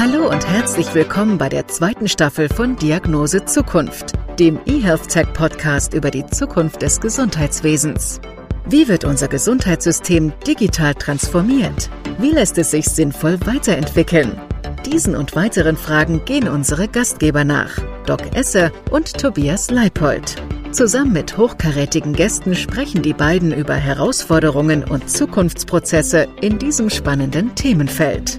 Hallo und herzlich willkommen bei der zweiten Staffel von Diagnose Zukunft, dem eHealth Tech Podcast über die Zukunft des Gesundheitswesens. Wie wird unser Gesundheitssystem digital transformiert? Wie lässt es sich sinnvoll weiterentwickeln? Diesen und weiteren Fragen gehen unsere Gastgeber nach, Doc Esser und Tobias Leipold. Zusammen mit hochkarätigen Gästen sprechen die beiden über Herausforderungen und Zukunftsprozesse in diesem spannenden Themenfeld.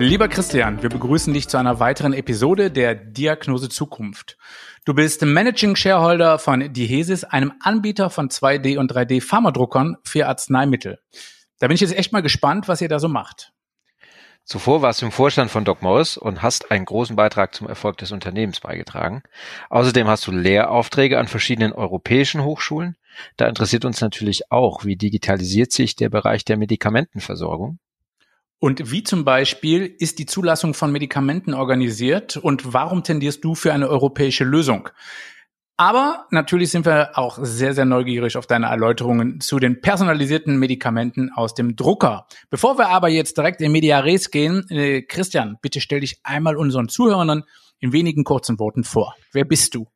Lieber Christian, wir begrüßen dich zu einer weiteren Episode der Diagnose Zukunft. Du bist Managing Shareholder von Dihesis, einem Anbieter von 2D- und 3D-Pharmadruckern für Arzneimittel. Da bin ich jetzt echt mal gespannt, was ihr da so macht. Zuvor warst du im Vorstand von Doc Morris und hast einen großen Beitrag zum Erfolg des Unternehmens beigetragen. Außerdem hast du Lehraufträge an verschiedenen europäischen Hochschulen. Da interessiert uns natürlich auch, wie digitalisiert sich der Bereich der Medikamentenversorgung? Und wie zum Beispiel ist die Zulassung von Medikamenten organisiert und warum tendierst du für eine europäische Lösung? Aber natürlich sind wir auch sehr, sehr neugierig auf deine Erläuterungen zu den personalisierten Medikamenten aus dem Drucker. Bevor wir aber jetzt direkt in Media Res gehen, äh, Christian, bitte stell dich einmal unseren Zuhörern in wenigen kurzen Worten vor. Wer bist du?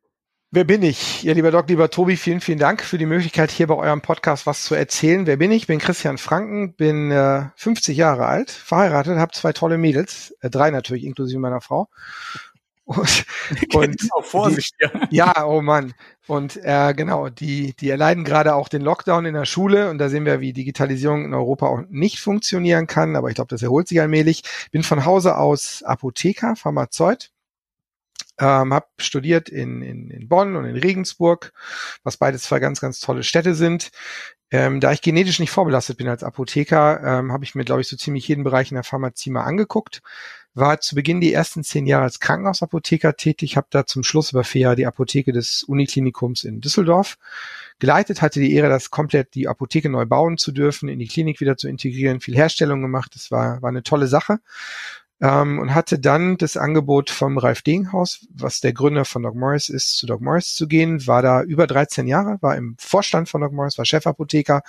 Wer bin ich? Ja, lieber Doc, lieber Tobi, vielen, vielen Dank für die Möglichkeit, hier bei eurem Podcast was zu erzählen. Wer bin ich? Bin Christian Franken, bin äh, 50 Jahre alt, verheiratet, habe zwei tolle Mädels, äh, drei natürlich, inklusive meiner Frau. Und, und Vorsicht, die, ja. ja, oh Mann. Und äh, genau, die, die erleiden gerade auch den Lockdown in der Schule und da sehen wir, wie Digitalisierung in Europa auch nicht funktionieren kann, aber ich glaube, das erholt sich allmählich. Bin von Hause aus Apotheker, Pharmazeut ähm, habe studiert in, in, in Bonn und in Regensburg, was beides zwei ganz, ganz tolle Städte sind. Ähm, da ich genetisch nicht vorbelastet bin als Apotheker, ähm, habe ich mir, glaube ich, so ziemlich jeden Bereich in der Pharmazie mal angeguckt. War zu Beginn die ersten zehn Jahre als Krankenhausapotheker tätig, habe da zum Schluss über vier Jahre die Apotheke des Uniklinikums in Düsseldorf geleitet, hatte die Ehre, das komplett die Apotheke neu bauen zu dürfen, in die Klinik wieder zu integrieren, viel Herstellung gemacht. Das war, war eine tolle Sache ähm, und hatte dann das Angebot vom Ralf Dinghaus, was der Gründer von Doc Morris ist, zu Doc Morris zu gehen, war da über 13 Jahre, war im Vorstand von Doc Morris, war Chefapotheker,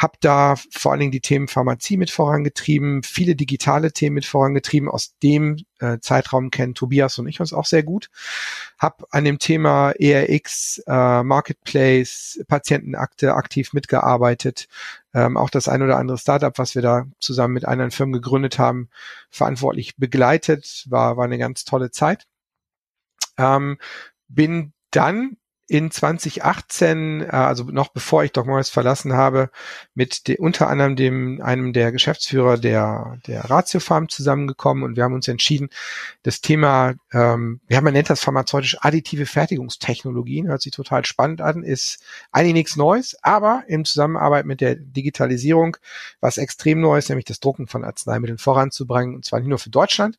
habe da vor allen Dingen die Themen Pharmazie mit vorangetrieben, viele digitale Themen mit vorangetrieben. Aus dem äh, Zeitraum kennen Tobias und ich uns auch sehr gut. Hab an dem Thema ERX, äh, Marketplace, Patientenakte aktiv mitgearbeitet. Ähm, auch das ein oder andere Startup, was wir da zusammen mit anderen Firmen gegründet haben, verantwortlich begleitet. War, war eine ganz tolle Zeit. Ähm, bin dann in 2018, äh, also noch bevor ich Doc verlassen habe, mit de, unter anderem dem einem der Geschäftsführer der der Ratio Farm zusammengekommen und wir haben uns entschieden, das Thema, ähm, ja man nennt das pharmazeutisch additive Fertigungstechnologien, hört sich total spannend an, ist eigentlich nichts Neues, aber in Zusammenarbeit mit der Digitalisierung was extrem Neues, nämlich das Drucken von Arzneimitteln voranzubringen und zwar nicht nur für Deutschland,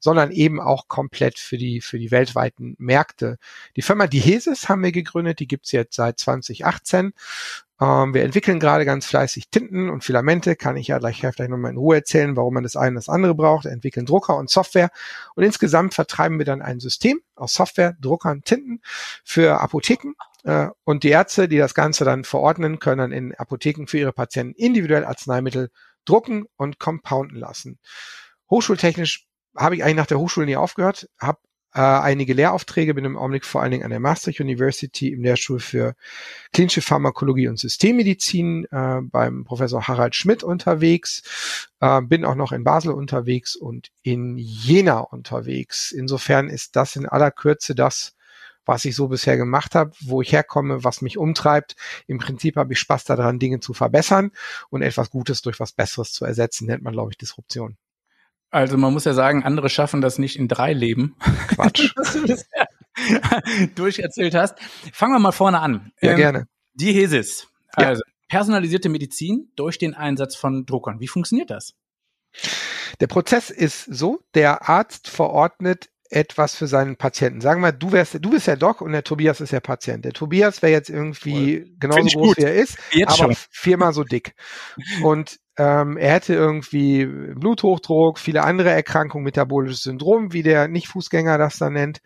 sondern eben auch komplett für die, für die weltweiten Märkte. Die Firma Dihesis haben wir gegründet, die gibt's jetzt seit 2018. Ähm, wir entwickeln gerade ganz fleißig Tinten und Filamente, kann ich ja gleich, vielleicht nochmal in Ruhe erzählen, warum man das eine und das andere braucht, wir entwickeln Drucker und Software und insgesamt vertreiben wir dann ein System aus Software, Druckern, Tinten für Apotheken äh, und die Ärzte, die das Ganze dann verordnen, können dann in Apotheken für ihre Patienten individuell Arzneimittel drucken und compounden lassen. Hochschultechnisch habe ich eigentlich nach der Hochschule nie aufgehört, habe äh, einige Lehraufträge, bin im Augenblick vor allen Dingen an der Maastricht University im Lehrstuhl für klinische Pharmakologie und Systemmedizin äh, beim Professor Harald Schmidt unterwegs, äh, bin auch noch in Basel unterwegs und in Jena unterwegs. Insofern ist das in aller Kürze das, was ich so bisher gemacht habe, wo ich herkomme, was mich umtreibt. Im Prinzip habe ich Spaß daran, Dinge zu verbessern und etwas Gutes durch was Besseres zu ersetzen, nennt man, glaube ich, Disruption. Also man muss ja sagen, andere schaffen das nicht in drei Leben. Quatsch. durcherzählt hast. Fangen wir mal vorne an. Ja, ähm, gerne. Die Hesis. Also ja. personalisierte Medizin durch den Einsatz von Druckern. Wie funktioniert das? Der Prozess ist so, der Arzt verordnet etwas für seinen Patienten. Sagen wir, du wärst, du bist der Doc und der Tobias ist der Patient. Der Tobias wäre jetzt irgendwie genauso groß, gut. wie er ist, jetzt aber schon. viermal so dick. Und ähm, er hätte irgendwie Bluthochdruck, viele andere Erkrankungen, metabolisches Syndrom, wie der Nicht-Fußgänger das dann nennt.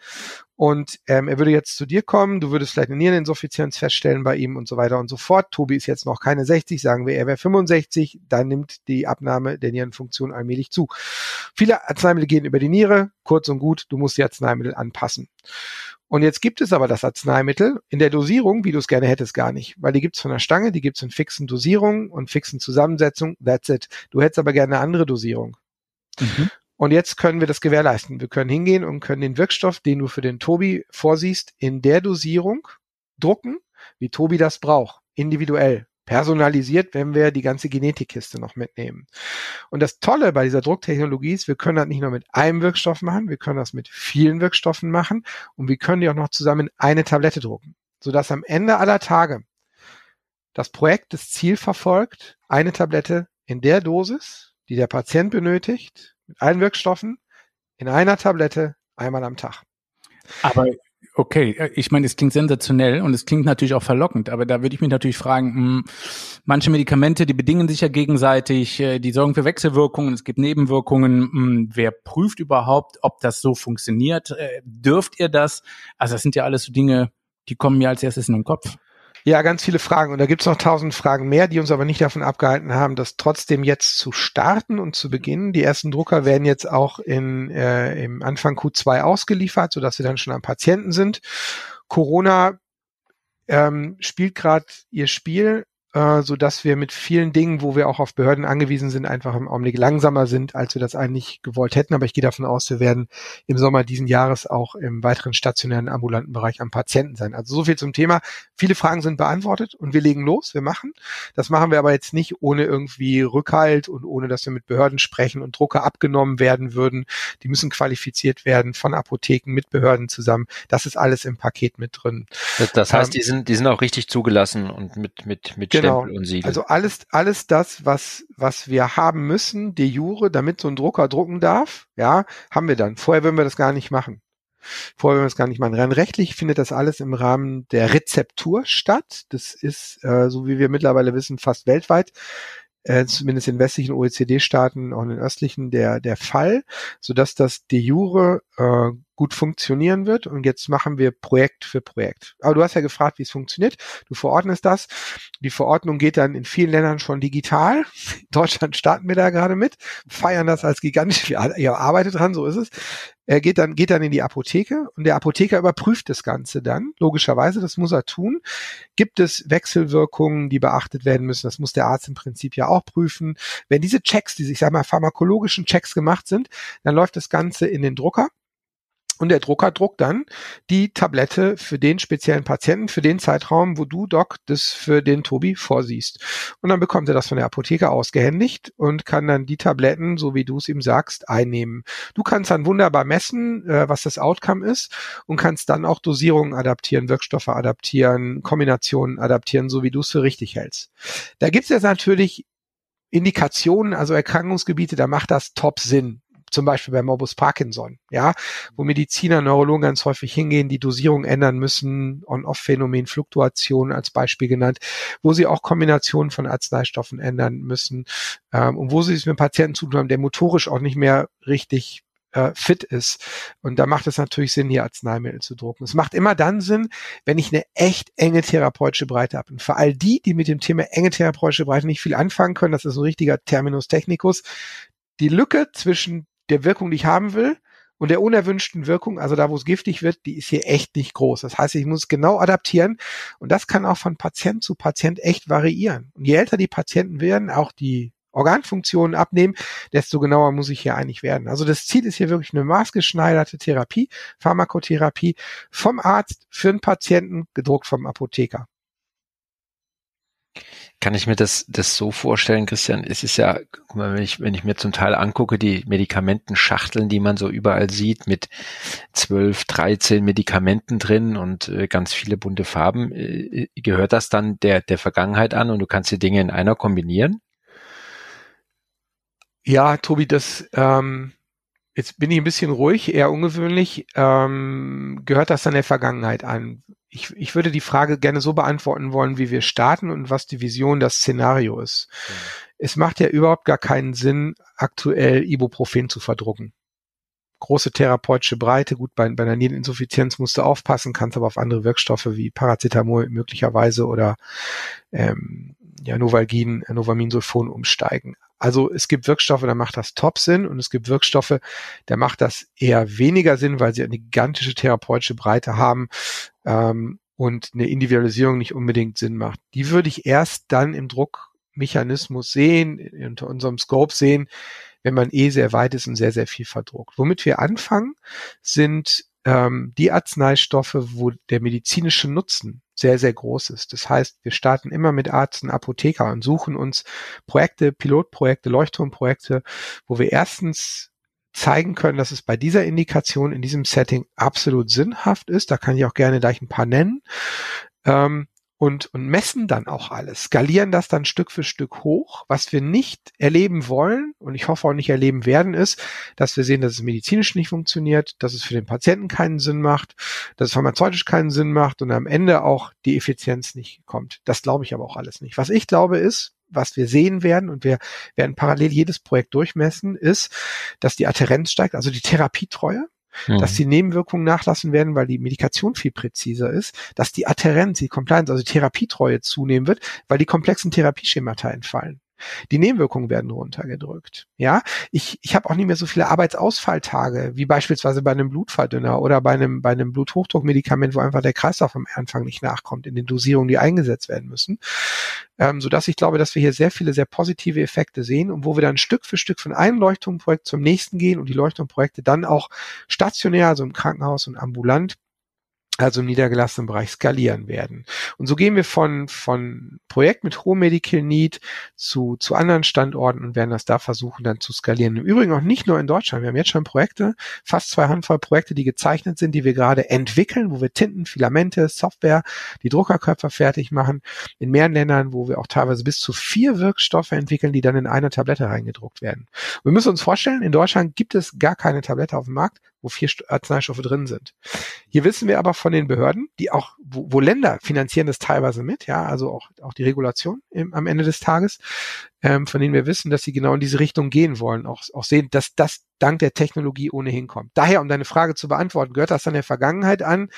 Und ähm, er würde jetzt zu dir kommen, du würdest vielleicht eine Niereninsuffizienz feststellen bei ihm und so weiter und so fort. Tobi ist jetzt noch keine 60, sagen wir, er wäre 65, dann nimmt die Abnahme der Nierenfunktion allmählich zu. Viele Arzneimittel gehen über die Niere, kurz und gut, du musst die Arzneimittel anpassen. Und jetzt gibt es aber das Arzneimittel in der Dosierung, wie du es gerne hättest, gar nicht. Weil die gibt es von der Stange, die gibt es in fixen Dosierungen und fixen Zusammensetzungen. That's it. Du hättest aber gerne eine andere Dosierung. Mhm. Und jetzt können wir das gewährleisten. Wir können hingehen und können den Wirkstoff, den du für den Tobi vorsiehst, in der Dosierung drucken, wie Tobi das braucht. Individuell personalisiert, wenn wir die ganze Genetikkiste noch mitnehmen. Und das Tolle bei dieser Drucktechnologie ist, wir können das nicht nur mit einem Wirkstoff machen, wir können das mit vielen Wirkstoffen machen und wir können die auch noch zusammen in eine Tablette drucken, sodass am Ende aller Tage das Projekt das Ziel verfolgt, eine Tablette in der Dosis, die der Patient benötigt, mit allen Wirkstoffen, in einer Tablette einmal am Tag. Aber Okay, äh, ich meine, es klingt sensationell und es klingt natürlich auch verlockend, aber da würde ich mich natürlich fragen, mh, hm, manche Medikamente, die bedingen sich ja gegenseitig, äh, die sorgen für Wechselwirkungen, es gibt Nebenwirkungen. Mh, hm, wer prüft überhaupt, ob das so funktioniert? Äh, dürft ihr das? Also das sind ja alles so Dinge, die kommen mir als erstes in den Kopf. Ja, ganz viele Fragen. Und da gibt's noch tausend Fragen mehr, die uns aber nicht davon abgehalten haben, das trotzdem jetzt zu starten und zu beginnen. Die ersten Drucker werden jetzt auch in, äh, im Anfang Q2 ausgeliefert, sodass sie dann schon am Patienten sind. Corona ähm, spielt gerade ihr Spiel äh, so dass wir mit vielen Dingen, wo wir auch auf Behörden angewiesen sind, einfach im Augenblick langsamer sind, als wir das eigentlich gewollt hätten. Aber ich gehe davon aus, wir werden im Sommer diesen Jahres auch im weiteren stationären ambulanten Bereich am Patienten sein. Also so viel zum Thema. Viele Fragen sind beantwortet und wir legen los, wir machen. Das machen wir aber jetzt nicht ohne irgendwie Rückhalt und ohne, dass wir mit Behörden sprechen und Drucker abgenommen werden würden. Die müssen qualifiziert werden von Apotheken mit Behörden zusammen. Das ist alles im Paket mit drin. Das, das heißt, ähm, die sind, die sind auch richtig zugelassen und mit, mit, mit genau. Stempel und Siegel. Also alles, alles das, was, was wir haben müssen, de jure, damit so ein Drucker drucken darf, ja, haben wir dann. Vorher würden wir das gar nicht machen. Vorher würden wir das gar nicht machen. Rein rechtlich findet das alles im Rahmen der Rezeptur statt. Das ist, äh, so wie wir mittlerweile wissen, fast weltweit äh, zumindest in westlichen OECD-Staaten, auch in den östlichen, der, der Fall, sodass das de jure äh, gut funktionieren wird. Und jetzt machen wir Projekt für Projekt. Aber du hast ja gefragt, wie es funktioniert. Du verordnest das. Die Verordnung geht dann in vielen Ländern schon digital. In Deutschland starten wir da gerade mit, feiern das als gigantisch. Ihr arbeitet dran, so ist es. Er geht dann, geht dann in die Apotheke und der Apotheker überprüft das Ganze dann. Logischerweise, das muss er tun. Gibt es Wechselwirkungen, die beachtet werden müssen? Das muss der Arzt im Prinzip ja auch prüfen. Wenn diese Checks, diese, ich sag mal, pharmakologischen Checks gemacht sind, dann läuft das Ganze in den Drucker und der Drucker druckt dann die Tablette für den speziellen Patienten, für den Zeitraum, wo du, Doc, das für den Tobi vorsiehst. Und dann bekommt er das von der Apotheke ausgehändigt und kann dann die Tabletten, so wie du es ihm sagst, einnehmen. Du kannst dann wunderbar messen, äh, was das Outcome ist und kannst dann auch Dosierungen adaptieren, Wirkstoffe adaptieren, Kombinationen adaptieren, so wie du es für richtig hältst. Da gibt es jetzt natürlich Indikationen, also Erkrankungsgebiete, da macht das top Sinn zum Beispiel bei Morbus Parkinson, ja, wo Mediziner, Neurologen ganz häufig hingehen, die Dosierung ändern müssen, On-Off-Phänomen, Fluktuation als Beispiel genannt, wo sie auch Kombinationen von Arzneistoffen ändern müssen ähm, und wo sie es mit Patienten zu tun haben, der motorisch auch nicht mehr richtig äh, fit ist. Und da macht es natürlich Sinn, hier Arzneimittel zu drucken. Es macht immer dann Sinn, wenn ich eine echt enge therapeutische Breite habe. Und für all die, die mit dem Thema enge therapeutische Breite nicht viel anfangen können, das ist ein richtiger Terminus technicus, die Lücke zwischen der Wirkung, die ich haben will und der unerwünschten Wirkung, also da, wo es giftig wird, die ist hier echt nicht groß. Das heißt, ich muss genau adaptieren und das kann auch von Patient zu Patient echt variieren. Und je älter die Patienten werden, auch die Organfunktionen abnehmen, desto genauer muss ich hier eigentlich werden. Also das Ziel ist hier wirklich eine maßgeschneiderte Therapie, Pharmakotherapie vom Arzt für den Patienten, gedruckt vom Apotheker. Kann ich mir das, das so vorstellen, Christian? Es ist ja, guck mal, wenn ich, wenn ich mir zum Teil angucke, die Medikamentenschachteln, die man so überall sieht, mit zwölf, dreizehn Medikamenten drin und äh, ganz viele bunte Farben, äh, gehört das dann der, der Vergangenheit an und du kannst die Dinge in einer kombinieren? Ja, Tobi, das, ähm, jetzt bin ich ein bisschen ruhig, eher ungewöhnlich. Ähm, gehört das dann der Vergangenheit an? Ich, ich würde die Frage gerne so beantworten wollen, wie wir starten und was die Vision, das Szenario ist. Mhm. es macht ja überhaupt gar keinen Sinn, aktuell Ibuprofen zu verdrucken. Große therapeutische Breite, gut, bei, bei einer Niereninsuffizienz musst du aufpassen, kannst aber auf andere Wirkstoffe wie Paracetamol möglicherweise oder ähm, ja, Novalgin, Novaminsulfon umsteigen. Also es gibt Wirkstoffe, da macht das top Sinn und es gibt Wirkstoffe, da macht das eher weniger Sinn, weil sie eine gigantische therapeutische Breite haben ähm, und eine Individualisierung nicht unbedingt Sinn macht. Die würde ich erst dann im Druckmechanismus sehen, unter unserem Scope sehen, wenn man eh sehr weit ist und sehr, sehr viel verdruckt. Womit wir anfangen, sind ähm, die Arzneistoffe, wo der medizinische Nutzen sehr, sehr groß ist. Das heißt, wir starten immer mit Arzt und Apotheker und suchen uns Projekte, Pilotprojekte, Leuchtturmprojekte, wo wir erstens zeigen können, dass es bei dieser Indikation in diesem Setting absolut sinnhaft ist. Da kann ich auch gerne gleich ein paar nennen. Ähm, und, und messen dann auch alles, skalieren das dann Stück für Stück hoch. Was wir nicht erleben wollen und ich hoffe auch nicht erleben werden, ist, dass wir sehen, dass es medizinisch nicht funktioniert, dass es für den Patienten keinen Sinn macht, dass es pharmazeutisch keinen Sinn macht und am Ende auch die Effizienz nicht kommt. Das glaube ich aber auch alles nicht. Was ich glaube ist, was wir sehen werden, und wir werden parallel jedes Projekt durchmessen, ist, dass die Adherenz steigt, also die Therapietreue mhm. dass die Nebenwirkungen nachlassen werden, weil die Medikation viel präziser ist, dass die Adherenz, die Compliance, also die Therapietreue zunehmen wird, weil die komplexen Therapieschemata entfallen. Die Nebenwirkungen werden runtergedrückt. Ja, ich, ich habe auch nicht mehr so viele Arbeitsausfalltage wie beispielsweise bei einem Blutverdünner oder bei einem bei einem Bluthochdruckmedikament, wo einfach der Kreislauf am Anfang nicht nachkommt in den Dosierungen, die eingesetzt werden müssen, ähm, so ich glaube, dass wir hier sehr viele sehr positive Effekte sehen und wo wir dann Stück für Stück von einem Leuchtturmprojekt zum nächsten gehen und die Leuchtturmprojekte dann auch stationär, also im Krankenhaus und ambulant also im niedergelassenen Bereich skalieren werden. Und so gehen wir von, von Projekt mit hohem Medical Need zu, zu anderen Standorten und werden das da versuchen dann zu skalieren. Im Übrigen auch nicht nur in Deutschland. Wir haben jetzt schon Projekte, fast zwei Handvoll Projekte, die gezeichnet sind, die wir gerade entwickeln, wo wir Tinten, Filamente, Software, die Druckerköpfe fertig machen. In mehreren Ländern, wo wir auch teilweise bis zu vier Wirkstoffe entwickeln, die dann in eine Tablette reingedruckt werden. wir müssen uns vorstellen, in Deutschland gibt es gar keine Tablette auf dem Markt, wo vier Arzneistoffe drin sind. Hier wissen wir aber von den Behörden, die auch, wo, wo Länder finanzieren das teilweise mit, ja, also auch, auch die Regulation im, am Ende des Tages, ähm, von denen wir wissen, dass sie genau in diese Richtung gehen wollen, auch, auch sehen, dass das dank der Technologie ohnehin kommt. Daher, um deine Frage zu beantworten, gehört das dann der Vergangenheit an?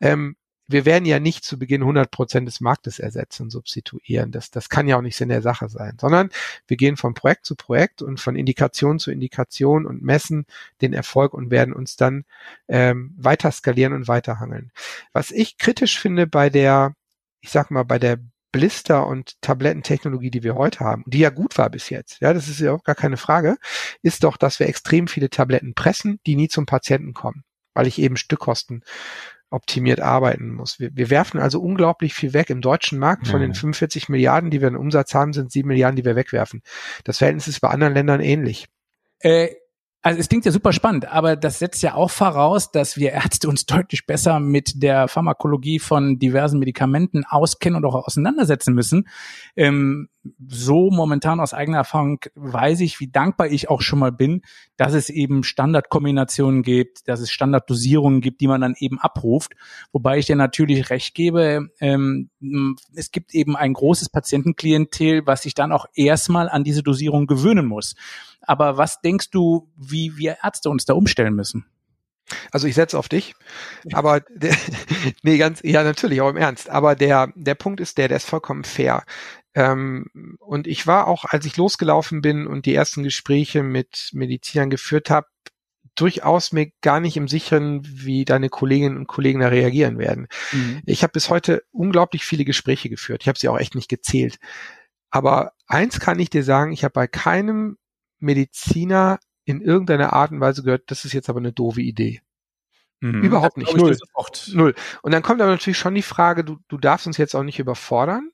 Ähm, wir werden ja nicht zu Beginn 100 Prozent des Marktes ersetzen, substituieren. Das, das kann ja auch nicht Sinn der Sache sein, sondern wir gehen von Projekt zu Projekt und von Indikation zu Indikation und messen den Erfolg und werden uns dann ähm, weiter skalieren und weiterhangeln. Was ich kritisch finde bei der, ich sag mal, bei der Blister- und Tablettentechnologie, die wir heute haben, die ja gut war bis jetzt, ja, das ist ja auch gar keine Frage, ist doch, dass wir extrem viele Tabletten pressen, die nie zum Patienten kommen, weil ich eben Stückkosten optimiert arbeiten muss. Wir, wir werfen also unglaublich viel weg. Im deutschen Markt von den 45 mhm. Milliarden, die wir in Umsatz haben, sind 7 Milliarden, die wir wegwerfen. Das Verhältnis ist bei anderen Ländern ähnlich. Äh, also es klingt ja super spannend, aber das setzt ja auch voraus, dass wir Ärzte uns deutlich besser mit der Pharmakologie von diversen Medikamenten auskennen und auch auseinandersetzen müssen. Ähm, so momentan aus eigener Erfahrung weiß ich, wie dankbar ich auch schon mal bin, dass es eben Standardkombinationen gibt, dass es Standarddosierungen gibt, die man dann eben abruft. Wobei ich dir natürlich recht gebe, ähm, es gibt eben ein großes Patientenklientel, was sich dann auch erstmal an diese Dosierung gewöhnen muss. Aber was denkst du, wie wir Ärzte uns da umstellen müssen? Also ich setze auf dich, aber der, nee, ganz, ja natürlich, auch im Ernst. Aber der, der Punkt ist der, der ist vollkommen fair. Ähm, und ich war auch, als ich losgelaufen bin und die ersten Gespräche mit Medizinern geführt habe, durchaus mir gar nicht im Sicheren, wie deine Kolleginnen und Kollegen da reagieren werden. Mhm. Ich habe bis heute unglaublich viele Gespräche geführt. Ich habe sie auch echt nicht gezählt. Aber eins kann ich dir sagen, ich habe bei keinem Mediziner in irgendeiner Art und Weise gehört, das ist jetzt aber eine doofe Idee. Mhm. Überhaupt nicht. Null. Null. Und dann kommt aber natürlich schon die Frage, du, du darfst uns jetzt auch nicht überfordern.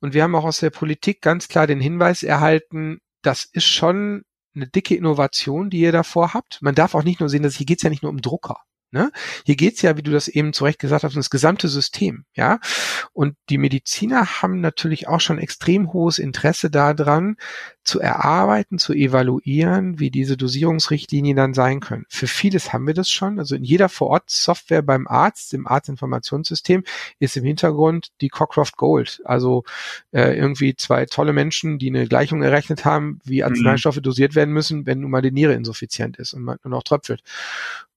Und wir haben auch aus der Politik ganz klar den Hinweis erhalten, das ist schon eine dicke Innovation, die ihr davor habt. Man darf auch nicht nur sehen, dass hier geht's ja nicht nur um Drucker. Ne? Hier geht's ja, wie du das eben zu Recht gesagt hast, um das gesamte System. Ja, und die Mediziner haben natürlich auch schon extrem hohes Interesse daran, zu erarbeiten, zu evaluieren, wie diese Dosierungsrichtlinien dann sein können. Für vieles haben wir das schon. Also in jeder Vorort-Software beim Arzt, im Arztinformationssystem, ist im Hintergrund die Cockcroft Gold. Also äh, irgendwie zwei tolle Menschen, die eine Gleichung errechnet haben, wie. Arzneistoffe mhm. dosiert werden müssen, wenn nun mal die Niere insuffizient ist und man nur noch tröpfelt.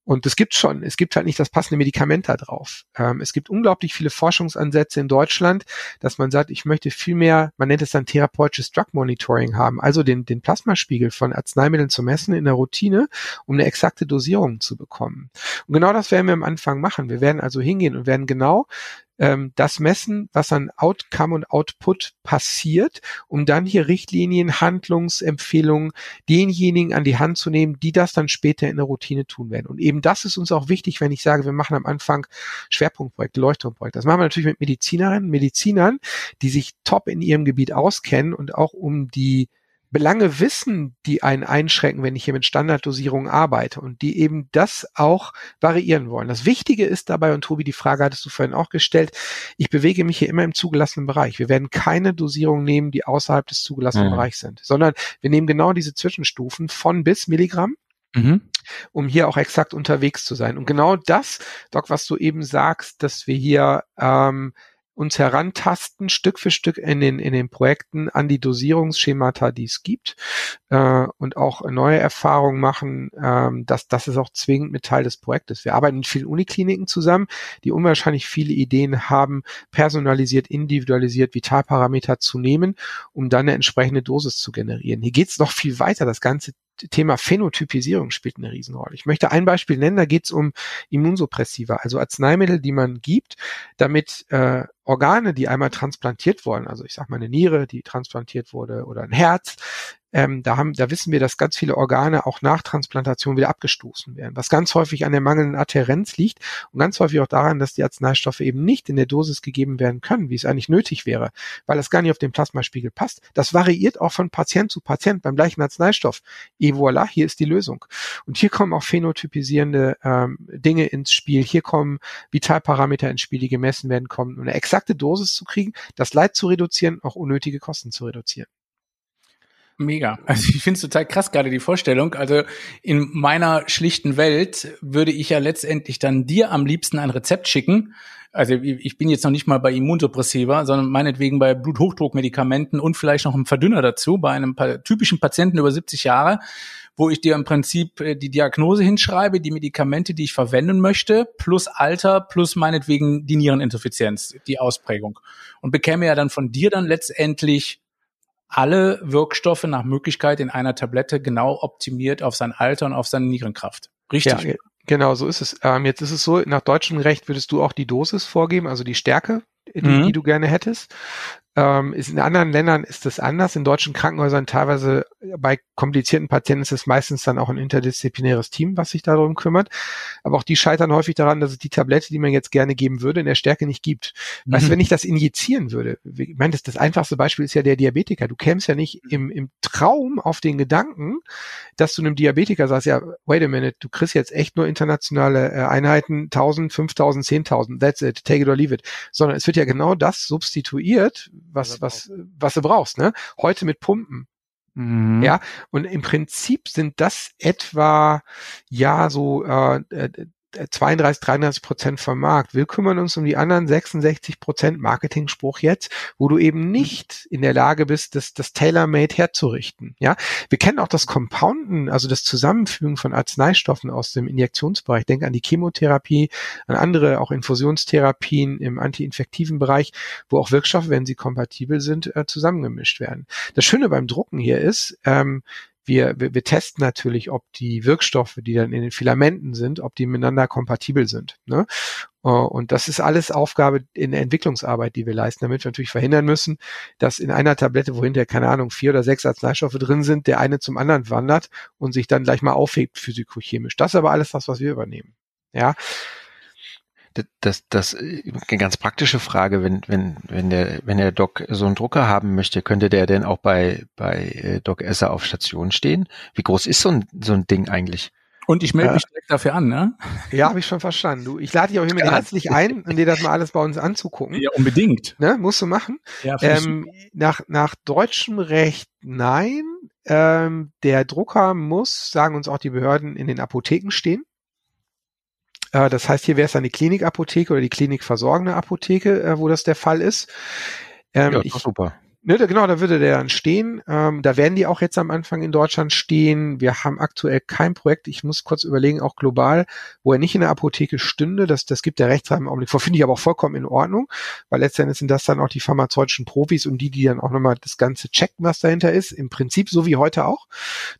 Und das gibt schon. Es gibt halt nicht das passende Medikament da drauf. Ähm, es gibt unglaublich viele Forschungsansätze in Deutschland, dass man sagt, ich möchte viel mehr, man nennt es dann therapeutisches Drug Monitoring haben, also den, den Plasmaspiegel von Arzneimitteln zu messen in der Routine, um eine exakte Dosierung zu bekommen. Und genau das werden wir am Anfang machen. Wir werden also hingehen und werden genau ähm, das messen, was an Outcome und Output passiert, um dann hier Richtlinien, Handlungsempfehlungen denjenigen an die Hand zu nehmen, die das dann später in der Routine tun werden. Und eben das ist uns auch wichtig, wenn ich sage, wir machen am Anfang Schwerpunktprojekte, Leuchtturmprojekte. Das machen wir natürlich mit Medizinerinnen, Medizinern, die sich top in ihrem Gebiet auskennen und auch um die Belange wissen, die einen einschränken, wenn ich hier mit Standarddosierungen arbeite und die eben das auch variieren wollen. Das Wichtige ist dabei, und Tobi, die Frage hattest du vorhin auch gestellt, ich bewege mich hier immer im zugelassenen Bereich. Wir werden keine Dosierung nehmen, die außerhalb des zugelassenen mhm. Bereichs sind, sondern wir nehmen genau diese Zwischenstufen von bis Milligramm. Mhm. um hier auch exakt unterwegs zu sein. Und genau das, Doc, was du eben sagst, dass wir hier ähm, uns herantasten, Stück für Stück in den, in den Projekten an die Dosierungsschemata, die es gibt äh, und auch neue Erfahrungen machen. Ähm, dass das ist auch zwingend mit Teil des Projektes. Wir arbeiten mit vielen Unikliniken zusammen, die unwahrscheinlich viele Ideen haben, personalisiert, individualisiert Vitalparameter zu nehmen, um dann eine entsprechende Dosis zu generieren. Hier geht es noch viel weiter. Das ganze Thema Phänotypisierung spielt eine Riesenrolle. Ich möchte ein Beispiel nennen, da geht es um Immunsuppressiva, also Arzneimittel, die man gibt, damit äh, Organe, die einmal transplantiert wurden, also ich sag mal eine Niere, die transplantiert wurde oder ein Herz, ähm, da, haben, da wissen wir, dass ganz viele Organe auch nach Transplantation wieder abgestoßen werden, was ganz häufig an der mangelnden Adhärenz liegt und ganz häufig auch daran, dass die Arzneistoffe eben nicht in der Dosis gegeben werden können, wie es eigentlich nötig wäre, weil das gar nicht auf den Plasmaspiegel passt. Das variiert auch von Patient zu Patient beim gleichen Arzneistoff. Et voilà, hier ist die Lösung. Und hier kommen auch phänotypisierende ähm, Dinge ins Spiel. Hier kommen Vitalparameter ins Spiel, die gemessen werden kommen, eine exakte Dosis zu kriegen, das Leid zu reduzieren, auch unnötige Kosten zu reduzieren. Mega. Also ich finde es total krass gerade die Vorstellung. Also in meiner schlichten Welt würde ich ja letztendlich dann dir am liebsten ein Rezept schicken. Also ich bin jetzt noch nicht mal bei Immunsuppressiva, sondern meinetwegen bei Bluthochdruckmedikamenten und vielleicht noch einem Verdünner dazu, bei einem typischen Patienten über 70 Jahre, wo ich dir im Prinzip äh, die Diagnose hinschreibe, die Medikamente, die ich verwenden möchte, plus Alter, plus meinetwegen die Niereninsuffizienz, die Ausprägung. Und bekäme ja dann von dir dann letztendlich alle Wirkstoffe nach Möglichkeit in einer Tablette genau optimiert auf sein Alter und auf seine Nierenkraft. Richtig. Ja, genau, so ist es. Ähm, jetzt ist es so, nach deutschem Recht würdest du auch die Dosis vorgeben, also die Stärke, die, mhm. die du gerne hättest. Ähm, ist in anderen Ländern ist das anders. In deutschen Krankenhäusern teilweise bei komplizierten Patienten ist es meistens dann auch ein interdisziplinäres Team, was sich darum kümmert. Aber auch die scheitern häufig daran, dass es die Tablette, die man jetzt gerne geben würde, in der Stärke nicht gibt. Mhm. Weißt du, wenn ich das injizieren würde, ich meine, das, das einfachste Beispiel ist ja der Diabetiker. Du kämst ja nicht im, im Traum auf den Gedanken, dass du einem Diabetiker sagst, ja, wait a minute, du kriegst jetzt echt nur internationale äh, Einheiten, 1000, 5000, 10.000, that's it, take it or leave it. Sondern es wird ja genau das substituiert, was, was, was du brauchst, ne? Heute mit Pumpen. Mhm. Ja, und im Prinzip sind das etwa ja so äh, äh 32, 33 Prozent vom Markt. Wir kümmern uns um die anderen 66 Prozent Marketing-Spruch jetzt, wo du eben nicht in der Lage bist, das, das Tailor-Made herzurichten. Ja, wir kennen auch das Compounden, also das Zusammenfügen von Arzneistoffen aus dem Injektionsbereich. Denk an die Chemotherapie, an andere auch Infusionstherapien im antiinfektiven Bereich, wo auch Wirkstoffe, wenn sie kompatibel sind, äh, zusammengemischt werden. Das Schöne beim Drucken hier ist, ähm, wir, wir, wir testen natürlich, ob die Wirkstoffe, die dann in den Filamenten sind, ob die miteinander kompatibel sind. Ne? Äh, und das ist alles Aufgabe in der Entwicklungsarbeit, die wir leisten, damit wir natürlich verhindern müssen, dass in einer Tablette, wo hinterher, keine Ahnung, vier oder sechs Arzneistoffe drin sind, der eine zum anderen wandert und sich dann gleich mal aufhebt physikochemisch. Das ist aber alles das, was wir übernehmen. Ja, das, das, eine ganz praktische Frage, wenn, wenn, wenn der, wenn der Doc so einen Drucker haben möchte, könnte der denn auch bei, bei äh, Doc Esser auf Station stehen? Wie groß ist so ein, so ein Ding eigentlich? Und ich melde mich direkt dafür an, ne? Ja, habe ich schon verstanden. Du, ich lade dich auch hiermit ja. herzlich ein, um dir das mal alles bei uns anzugucken. Ja, unbedingt. Ne? Musst du machen. Ja, ähm, nach, nach deutschem Recht nein. Ähm, der Drucker muss, sagen uns auch die Behörden, in den Apotheken stehen. Äh, das heißt, hier wäre es dann die Klinikapotheke oder die klinikversorgende Apotheke, äh, wo das der Fall ist. Ähm, ja, ich, super. Ne, genau, da würde der dann stehen. Ähm, da werden die auch jetzt am Anfang in Deutschland stehen. Wir haben aktuell kein Projekt, ich muss kurz überlegen, auch global, wo er nicht in der Apotheke stünde. Das, das gibt der Rechtsrahmen im Augenblick vor. Finde ich aber auch vollkommen in Ordnung, weil letztendlich sind das dann auch die pharmazeutischen Profis und die, die dann auch nochmal das Ganze checken, was dahinter ist. Im Prinzip so wie heute auch.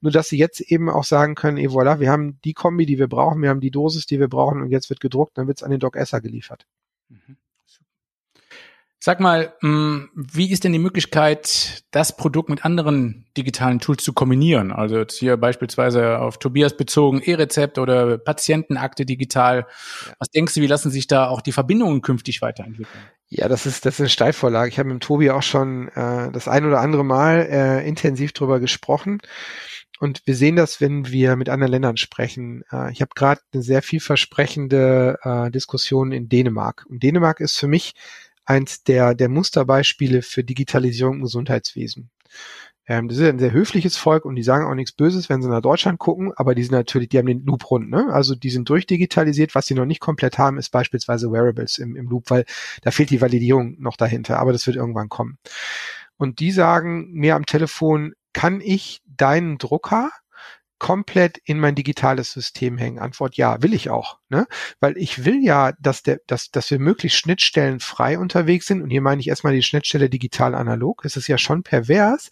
Nur, dass sie jetzt eben auch sagen können, eh voilà, wir haben die Kombi, die wir brauchen, wir haben die Dosis, die wir brauchen und jetzt wird gedruckt, dann wird es an den Doc Esser geliefert. Mhm. Sag mal, hm, wie ist denn die Möglichkeit, das Produkt mit anderen digitalen Tools zu kombinieren? Also jetzt hier beispielsweise auf Tobias bezogen, E-Rezept oder Patientenakte digital. Ja. Was denkst du, wie lassen sich da auch die Verbindungen künftig weiterentwickeln? Ja, das ist, das ist eine Steilvorlage. Ich habe mit Tobi auch schon äh, das ein oder andere Mal äh, intensiv drüber gesprochen. Und wir sehen das, wenn wir mit anderen Ländern sprechen. Äh, ich habe gerade eine sehr vielversprechende äh, Diskussion in Dänemark. Und Dänemark ist für mich eins der, der Musterbeispiele für Digitalisierung im Gesundheitswesen. Ähm, das ist ein sehr höfliches Volk und die sagen auch nichts Böses, wenn sie nach Deutschland gucken, aber die sind natürlich, die haben den Loop rund, ne? Also die sind durchdigitalisiert. Was sie noch nicht komplett haben, ist beispielsweise Wearables im, im Loop, weil da fehlt die Validierung noch dahinter, aber das wird irgendwann kommen. Und die sagen mir am Telefon, kann ich deinen Drucker komplett in mein digitales System hängen? Antwort ja, will ich auch, ne? Weil ich will ja, dass der, dass, dass wir möglichst schnittstellenfrei unterwegs sind. Und hier meine ich erstmal die Schnittstelle digital analog. Es ist ja schon pervers,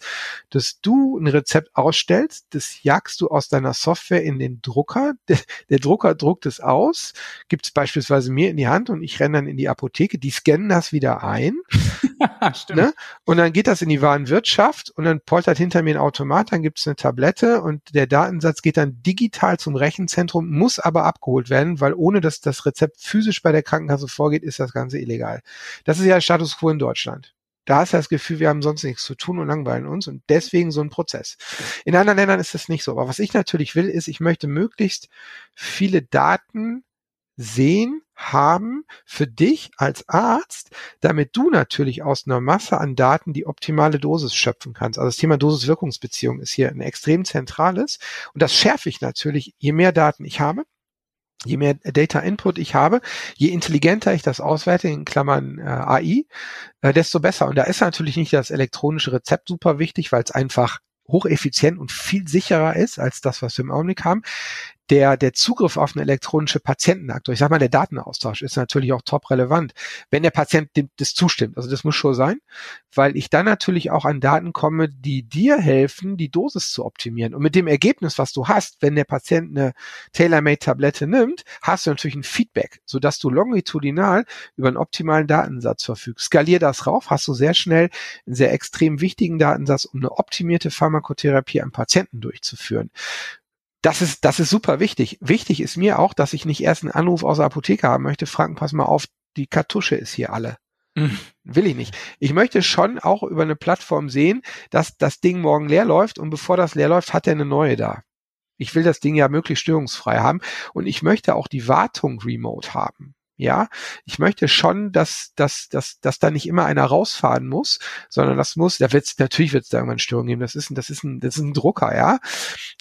dass du ein Rezept ausstellst, das jagst du aus deiner Software in den Drucker. Der, der Drucker druckt es aus, gibt es beispielsweise mir in die Hand und ich renne dann in die Apotheke, die scannen das wieder ein. Stimmt. Ne? Und dann geht das in die Warenwirtschaft und dann poltert hinter mir ein Automat, dann gibt es eine Tablette und der Datensatz geht dann digital zum Rechenzentrum, muss aber abgeholt werden, weil ohne dass das Rezept physisch bei der Krankenkasse vorgeht, ist das Ganze illegal. Das ist ja Status quo in Deutschland. Da du das Gefühl, wir haben sonst nichts zu tun und langweilen uns und deswegen so ein Prozess. In anderen Ländern ist das nicht so. Aber was ich natürlich will, ist, ich möchte möglichst viele Daten sehen, haben für dich als Arzt, damit du natürlich aus einer Masse an Daten die optimale Dosis schöpfen kannst. Also das Thema Dosis-Wirkungsbeziehung ist hier ein extrem zentrales und das schärfe ich natürlich, je mehr Daten ich habe. Je mehr Data Input ich habe, je intelligenter ich das auswerte, in Klammern äh, AI, äh, desto besser. Und da ist natürlich nicht das elektronische Rezept super wichtig, weil es einfach hocheffizient und viel sicherer ist als das, was wir im Augenblick haben der, der Zugriff auf eine elektronische Patientenakte, ich sag mal, der Datenaustausch ist natürlich auch top relevant, wenn der Patient dem, das zustimmt. Also das muss schon sein, weil ich dann natürlich auch an Daten komme, die dir helfen, die Dosis zu optimieren. Und mit dem Ergebnis, was du hast, wenn der Patient eine Tailor-Made-Tablette nimmt, hast du natürlich ein Feedback, sodass du longitudinal über einen optimalen Datensatz verfügst. Skalier das rauf, hast du sehr schnell einen sehr extrem wichtigen Datensatz, um eine optimierte Pharmakotherapie am Patienten durchzuführen das ist, das ist super wichtig. Wichtig ist mir auch, dass ich nicht erst einen Anruf aus der Apotheke haben möchte, fragen, pass mal auf, die Kartusche ist hier alle. Mhm. Will ich nicht. Ich möchte schon auch über eine Plattform sehen, dass das Ding morgen leer läuft und bevor das leer läuft, hat er eine neue da. Ich will das Ding ja möglichst störungsfrei haben und ich möchte auch die Wartung remote haben. Ja, ich möchte schon, dass, dass, dass, dass da nicht immer einer rausfahren muss, sondern das muss, da wird's, natürlich wird es da irgendwann Störungen geben. Das ist ein, das ist ein, das ist ein Drucker, ja.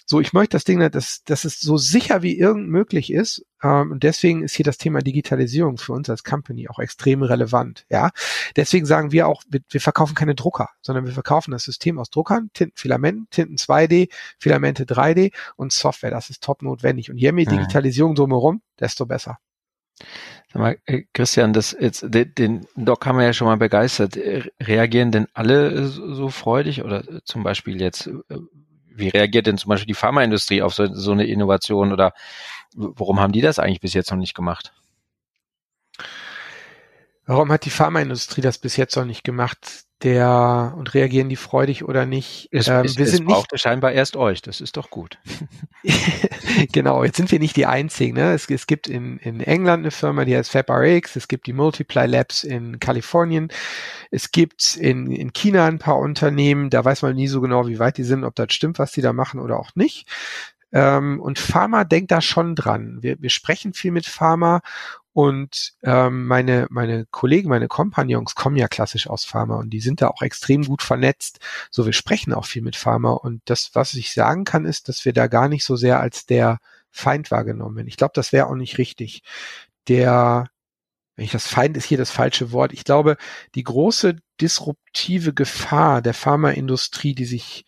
So, ich möchte das Ding, dass, dass es so sicher wie irgend möglich ist. Ähm, und deswegen ist hier das Thema Digitalisierung für uns als Company auch extrem relevant, ja. Deswegen sagen wir auch, wir, wir verkaufen keine Drucker, sondern wir verkaufen das System aus Druckern, Tinten, Filamenten, Tinten 2D, Filamente 3D und Software. Das ist top notwendig. Und je mehr Digitalisierung drumherum, desto besser. Sag mal, äh, Christian, das jetzt, den, den Doc haben wir ja schon mal begeistert. Äh, reagieren denn alle so freudig oder zum Beispiel jetzt, äh, wie reagiert denn zum Beispiel die Pharmaindustrie auf so, so eine Innovation oder warum haben die das eigentlich bis jetzt noch nicht gemacht? Warum hat die Pharmaindustrie das bis jetzt noch nicht gemacht? Der und reagieren die freudig oder nicht. Es, ähm, es, wir sind es brauchte nicht, scheinbar erst euch, das ist doch gut. genau, jetzt sind wir nicht die einzigen. Ne? Es, es gibt in, in England eine Firma, die heißt FabRx, es gibt die Multiply Labs in Kalifornien, es gibt in, in China ein paar Unternehmen, da weiß man nie so genau, wie weit die sind, ob das stimmt, was die da machen oder auch nicht. Ähm, und Pharma denkt da schon dran. Wir, wir sprechen viel mit Pharma und ähm, meine, meine Kollegen, meine Kompagnons kommen ja klassisch aus Pharma und die sind da auch extrem gut vernetzt. So, wir sprechen auch viel mit Pharma und das, was ich sagen kann, ist, dass wir da gar nicht so sehr als der Feind wahrgenommen werden. Ich glaube, das wäre auch nicht richtig. Der, wenn ich das Feind ist hier das falsche Wort. Ich glaube, die große disruptive Gefahr der Pharmaindustrie, die sich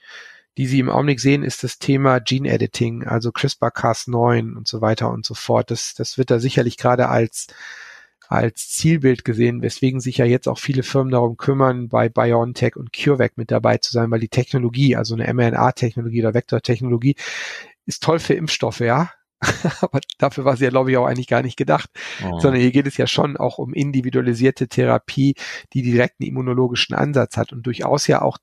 die Sie im Augenblick sehen, ist das Thema Gene Editing, also CRISPR-Cas9 und so weiter und so fort. Das, das wird da sicherlich gerade als, als Zielbild gesehen, weswegen sich ja jetzt auch viele Firmen darum kümmern, bei BioNTech und CureVac mit dabei zu sein, weil die Technologie, also eine mRNA-Technologie oder Vektortechnologie, ist toll für Impfstoffe, ja. Aber dafür war sie ja, glaube ich, auch eigentlich gar nicht gedacht. Oh. Sondern hier geht es ja schon auch um individualisierte Therapie, die direkten immunologischen Ansatz hat und durchaus ja auch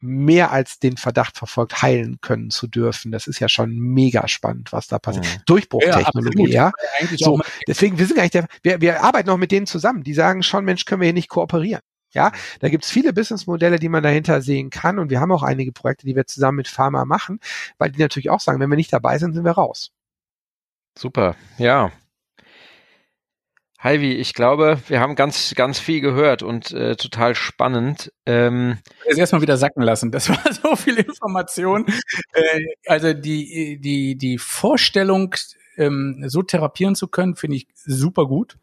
mehr als den Verdacht verfolgt, heilen können zu dürfen. Das ist ja schon mega spannend, was da passiert. Mhm. Durchbruchtechnologie, ja. ja. So, deswegen, wir sind gar nicht der, wir, wir arbeiten noch mit denen zusammen. Die sagen schon, Mensch, können wir hier nicht kooperieren. Ja, da gibt's viele Businessmodelle, die man dahinter sehen kann. Und wir haben auch einige Projekte, die wir zusammen mit Pharma machen, weil die natürlich auch sagen, wenn wir nicht dabei sind, sind wir raus. Super, ja. Heidi, ich glaube, wir haben ganz, ganz viel gehört und äh, total spannend. Ähm, Jetzt erstmal wieder sacken lassen. Das war so viel Information. äh, also die, die, die Vorstellung, ähm, so therapieren zu können, finde ich super gut.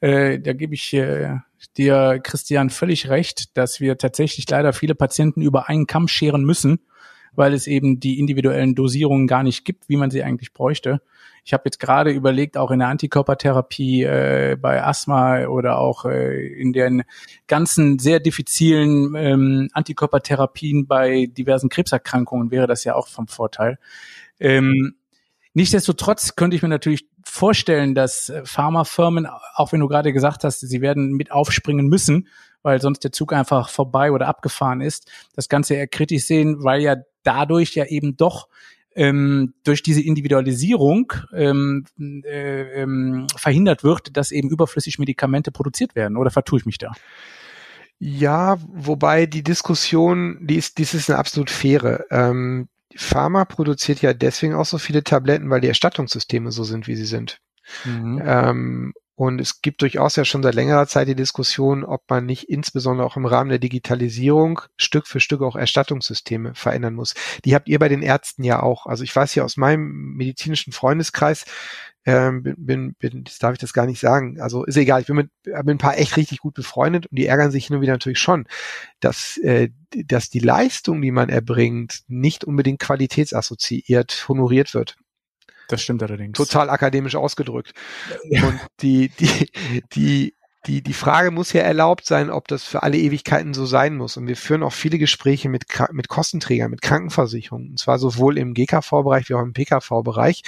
Äh, da gebe ich äh, dir, Christian, völlig recht, dass wir tatsächlich leider viele Patienten über einen Kamm scheren müssen, weil es eben die individuellen Dosierungen gar nicht gibt, wie man sie eigentlich bräuchte. Ich habe jetzt gerade überlegt, auch in der Antikörpertherapie äh, bei Asthma oder auch äh, in den ganzen sehr diffizilen ähm, Antikörpertherapien bei diversen Krebserkrankungen wäre das ja auch vom Vorteil. Ähm, Nichtsdestotrotz könnte ich mir natürlich vorstellen, dass Pharmafirmen, auch wenn du gerade gesagt hast, sie werden mit aufspringen müssen, weil sonst der Zug einfach vorbei oder abgefahren ist, das Ganze eher kritisch sehen, weil ja dadurch ja eben doch ähm, durch diese Individualisierung ähm, äh, ähm, verhindert wird, dass eben überflüssig Medikamente produziert werden. Oder vertue ich mich da? Ja, wobei die Diskussion, die ist, dies ist eine absolut faire. Ähm, Pharma produziert ja deswegen auch so viele Tabletten, weil die Erstattungssysteme so sind, wie sie sind. Mhm. Ähm, und es gibt durchaus ja schon seit längerer Zeit die Diskussion, ob man nicht insbesondere auch im Rahmen der Digitalisierung Stück für Stück auch Erstattungssysteme verändern muss. Die habt ihr bei den Ärzten ja auch. Also ich weiß ja aus meinem medizinischen Freundeskreis, ähm, bin, bin, das darf ich das gar nicht sagen. Also ist egal, ich bin mit, bin ein paar echt richtig gut befreundet und die ärgern sich hin und wieder natürlich schon, dass, äh, dass die Leistung, die man erbringt, nicht unbedingt qualitätsassoziiert honoriert wird. Das stimmt allerdings. Total akademisch ausgedrückt. Ja. Und die, die, die, die, die Frage muss ja erlaubt sein, ob das für alle Ewigkeiten so sein muss. Und wir führen auch viele Gespräche mit, mit Kostenträgern, mit Krankenversicherungen. Und zwar sowohl im GKV-Bereich wie auch im PKV-Bereich.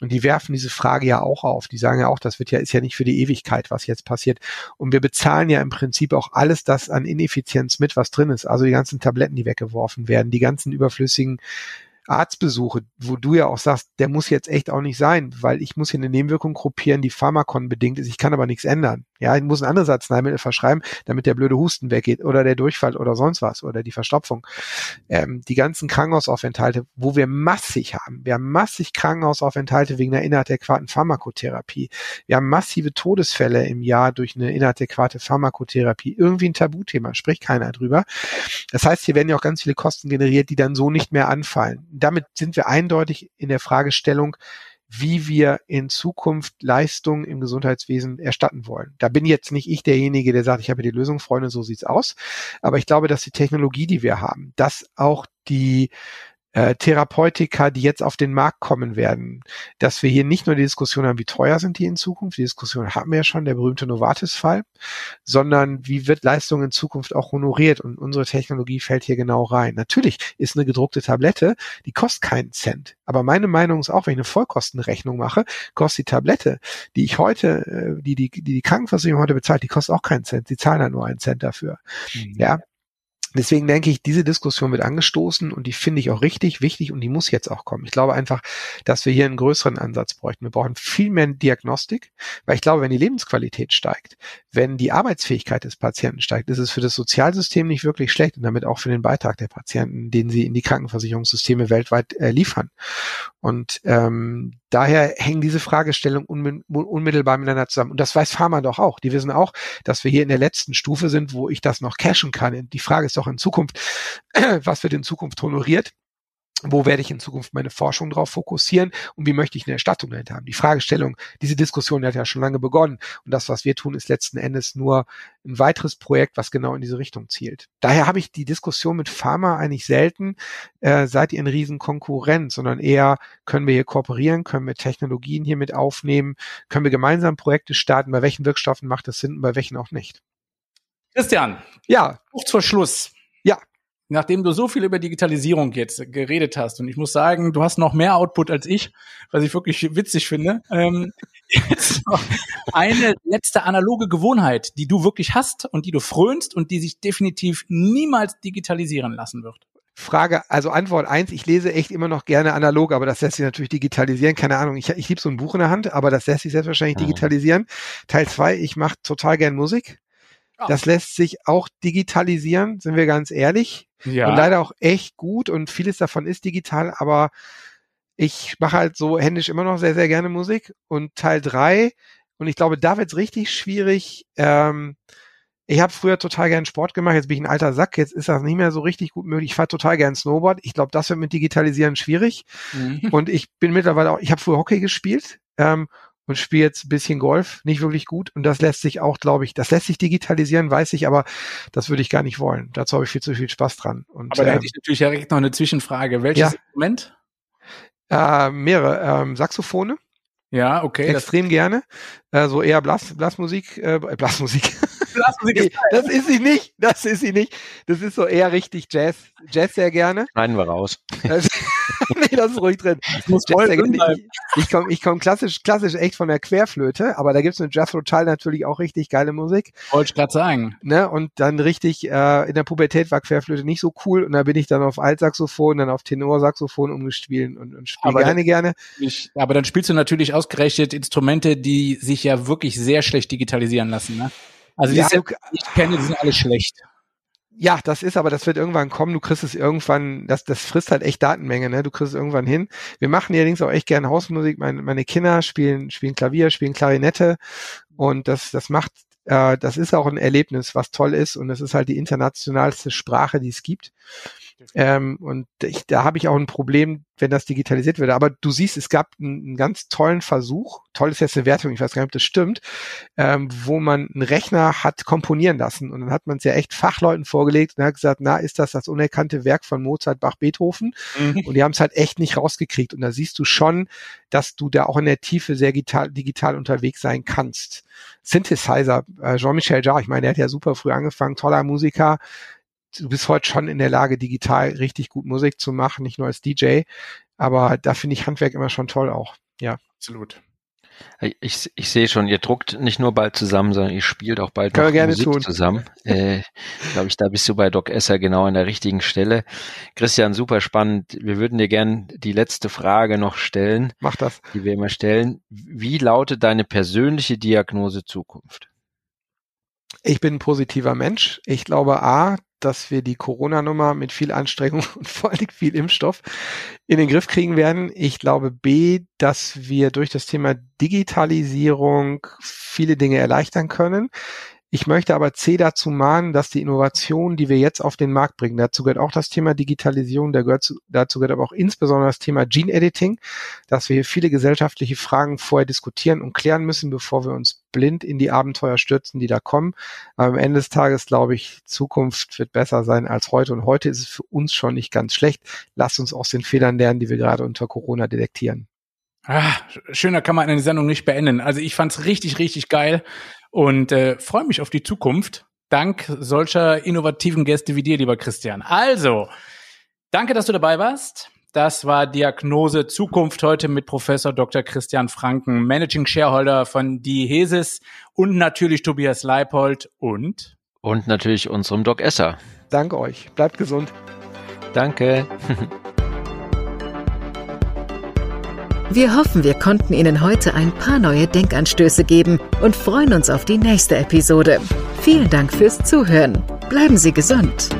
Und die werfen diese Frage ja auch auf. Die sagen ja auch, das wird ja, ist ja nicht für die Ewigkeit, was jetzt passiert. Und wir bezahlen ja im Prinzip auch alles das an Ineffizienz mit, was drin ist. Also die ganzen Tabletten, die weggeworfen werden, die ganzen überflüssigen Arztbesuche, wo du ja auch sagst, der muss jetzt echt auch nicht sein, weil ich muss hier eine Nebenwirkung gruppieren, die Pharmakon bedingt ist. Ich kann aber nichts ändern. Ja, ich muss ein anderes Arzneimittel verschreiben, damit der blöde Husten weggeht oder der Durchfall oder sonst was oder die Verstopfung. Ähm, die ganzen Krankenhausaufenthalte, wo wir massig haben. Wir haben massig Krankenhausaufenthalte wegen einer inadäquaten Pharmakotherapie. Wir haben massive Todesfälle im Jahr durch eine inadäquate Pharmakotherapie. Irgendwie ein Tabuthema, spricht keiner drüber. Das heißt, hier werden ja auch ganz viele Kosten generiert, die dann so nicht mehr anfallen. Damit sind wir eindeutig in der Fragestellung, wie wir in Zukunft Leistungen im Gesundheitswesen erstatten wollen. Da bin jetzt nicht ich derjenige, der sagt, ich habe die Lösung, Freunde, so sieht's aus. Aber ich glaube, dass die Technologie, die wir haben, dass auch die äh, Therapeutika, die jetzt auf den Markt kommen werden, dass wir hier nicht nur die Diskussion haben, wie teuer sind die in Zukunft, die Diskussion haben wir ja schon, der berühmte Novartis-Fall, sondern wie wird Leistung in Zukunft auch honoriert und unsere Technologie fällt hier genau rein. Natürlich ist eine gedruckte Tablette, die kostet keinen Cent, aber meine Meinung ist auch, wenn ich eine Vollkostenrechnung mache, kostet die Tablette, die ich heute, äh, die die, die, die Krankenversicherung heute bezahlt, die kostet auch keinen Cent, sie zahlen halt nur einen Cent dafür. Mhm. Ja, Deswegen denke ich, diese Diskussion wird angestoßen und die finde ich auch richtig wichtig und die muss jetzt auch kommen. Ich glaube einfach, dass wir hier einen größeren Ansatz bräuchten. Wir brauchen viel mehr Diagnostik, weil ich glaube, wenn die Lebensqualität steigt, wenn die Arbeitsfähigkeit des Patienten steigt, ist es für das Sozialsystem nicht wirklich schlecht und damit auch für den Beitrag der Patienten, den sie in die Krankenversicherungssysteme weltweit äh, liefern. Und ähm, daher hängen diese Fragestellungen unmittelbar miteinander zusammen. Und das weiß Pharma doch auch. Die wissen auch, dass wir hier in der letzten Stufe sind, wo ich das noch cashen kann. Die Frage ist doch in Zukunft, was wird in Zukunft honoriert? wo werde ich in Zukunft meine Forschung drauf fokussieren und wie möchte ich eine Erstattung dahinter haben? Die Fragestellung, diese Diskussion hat ja schon lange begonnen und das, was wir tun, ist letzten Endes nur ein weiteres Projekt, was genau in diese Richtung zielt. Daher habe ich die Diskussion mit Pharma eigentlich selten, äh, seid ihr ein Riesenkonkurrent, sondern eher können wir hier kooperieren, können wir Technologien hier mit aufnehmen, können wir gemeinsam Projekte starten, bei welchen Wirkstoffen macht es Sinn und bei welchen auch nicht. Christian. Ja. Kurz vor Schluss nachdem du so viel über Digitalisierung jetzt geredet hast, und ich muss sagen, du hast noch mehr Output als ich, was ich wirklich witzig finde, ähm, jetzt noch eine letzte analoge Gewohnheit, die du wirklich hast und die du frönst und die sich definitiv niemals digitalisieren lassen wird. Frage, also Antwort eins, ich lese echt immer noch gerne analog, aber das lässt sich natürlich digitalisieren. Keine Ahnung, ich, ich liebe so ein Buch in der Hand, aber das lässt sich selbstverständlich mhm. digitalisieren. Teil zwei, ich mache total gern Musik. Das lässt sich auch digitalisieren, sind wir ganz ehrlich. Ja. Und leider auch echt gut und vieles davon ist digital, aber ich mache halt so händisch immer noch sehr, sehr gerne Musik. Und Teil drei und ich glaube, da wird's richtig schwierig. Ähm, ich habe früher total gern Sport gemacht, jetzt bin ich ein alter Sack, jetzt ist das nicht mehr so richtig gut möglich. Ich fahre total gern Snowboard. Ich glaube, das wird mit Digitalisieren schwierig. Mhm. Und ich bin mittlerweile auch, ich habe früher Hockey gespielt ähm, und spiele jetzt ein bisschen Golf, nicht wirklich gut. Und das lässt sich auch, glaube ich, das lässt sich digitalisieren, weiß ich, aber das würde ich gar nicht wollen. Dazu habe ich viel zu viel Spaß dran. Und, aber da ähm, hätte ich natürlich direkt noch eine Zwischenfrage. Welches ja, Instrument? Äh, mehrere. Ähm, Saxophone. Ja, okay. Extrem gerne. Äh, so eher Blas, Blasmusik, äh, Blasmusik. Blasmusik nee, das ist sie nicht. Das ist sie nicht. Das ist so eher richtig Jazz. Jazz sehr gerne. Schneiden wir raus. nee, das ist ruhig drin. Das muss drin ich, ich komme ich komm klassisch, klassisch echt von der Querflöte, aber da gibt's mit Jethro Tull natürlich auch richtig geile Musik. Wollte ich gerade sagen. Ne? Und dann richtig, äh, in der Pubertät war Querflöte nicht so cool und da bin ich dann auf Altsaxophon, dann auf Tenorsaxophon umgespielt und, und spiele gerne dann, gerne. Ich, aber dann spielst du natürlich ausgerechnet Instrumente, die sich ja wirklich sehr schlecht digitalisieren lassen, ne? Also die, ja, sind, ich kenne, die sind alle schlecht. Ja, das ist aber, das wird irgendwann kommen. Du kriegst es irgendwann, das, das frisst halt echt Datenmenge, ne? Du kriegst es irgendwann hin. Wir machen allerdings auch echt gerne Hausmusik. Meine, meine Kinder spielen, spielen Klavier, spielen Klarinette und das, das macht, äh, das ist auch ein Erlebnis, was toll ist und es ist halt die internationalste Sprache, die es gibt. Ähm, und ich, da habe ich auch ein Problem, wenn das digitalisiert wird. Aber du siehst, es gab einen, einen ganz tollen Versuch, toll ist jetzt eine Wertung, ich weiß gar nicht, ob das stimmt, ähm, wo man einen Rechner hat komponieren lassen. Und dann hat man es ja echt Fachleuten vorgelegt und hat gesagt, na, ist das das unerkannte Werk von Mozart, Bach, Beethoven? Mhm. Und die haben es halt echt nicht rausgekriegt. Und da siehst du schon, dass du da auch in der Tiefe sehr digital, digital unterwegs sein kannst. Synthesizer, äh, Jean-Michel Jarre, ich meine, der hat ja super früh angefangen, toller Musiker, du bist heute schon in der Lage, digital richtig gut Musik zu machen, nicht nur als DJ. Aber da finde ich Handwerk immer schon toll auch. Ja. Absolut. Ich, ich sehe schon, ihr druckt nicht nur bald zusammen, sondern ihr spielt auch bald Können noch Musik tun. zusammen. äh, Glaube ich, da bist du bei Doc Esser genau an der richtigen Stelle. Christian, super spannend. Wir würden dir gern die letzte Frage noch stellen. Mach das. Die wir immer stellen. Wie lautet deine persönliche Diagnose Zukunft? Ich bin ein positiver Mensch. Ich glaube, A, dass wir die Corona-Nummer mit viel Anstrengung und vor allem viel Impfstoff in den Griff kriegen werden. Ich glaube B, dass wir durch das Thema Digitalisierung viele Dinge erleichtern können. Ich möchte aber C dazu mahnen, dass die Innovation, die wir jetzt auf den Markt bringen, dazu gehört auch das Thema Digitalisierung, gehört, dazu gehört aber auch insbesondere das Thema Gene Editing, dass wir hier viele gesellschaftliche Fragen vorher diskutieren und klären müssen, bevor wir uns blind in die Abenteuer stürzen, die da kommen. Aber am Ende des Tages glaube ich, Zukunft wird besser sein als heute und heute ist es für uns schon nicht ganz schlecht. Lasst uns aus den Fehlern lernen, die wir gerade unter Corona detektieren. Ah, schöner kann man eine Sendung nicht beenden. Also ich fand's richtig, richtig geil und äh, freue mich auf die Zukunft. Dank solcher innovativen Gäste wie dir, lieber Christian. Also, danke, dass du dabei warst. Das war Diagnose Zukunft heute mit Professor Dr. Christian Franken, Managing Shareholder von Diehesis und natürlich Tobias Leipold und und natürlich unserem Doc Esser. Danke euch. Bleibt gesund. Danke. Wir hoffen, wir konnten Ihnen heute ein paar neue Denkanstöße geben und freuen uns auf die nächste Episode. Vielen Dank fürs Zuhören. Bleiben Sie gesund.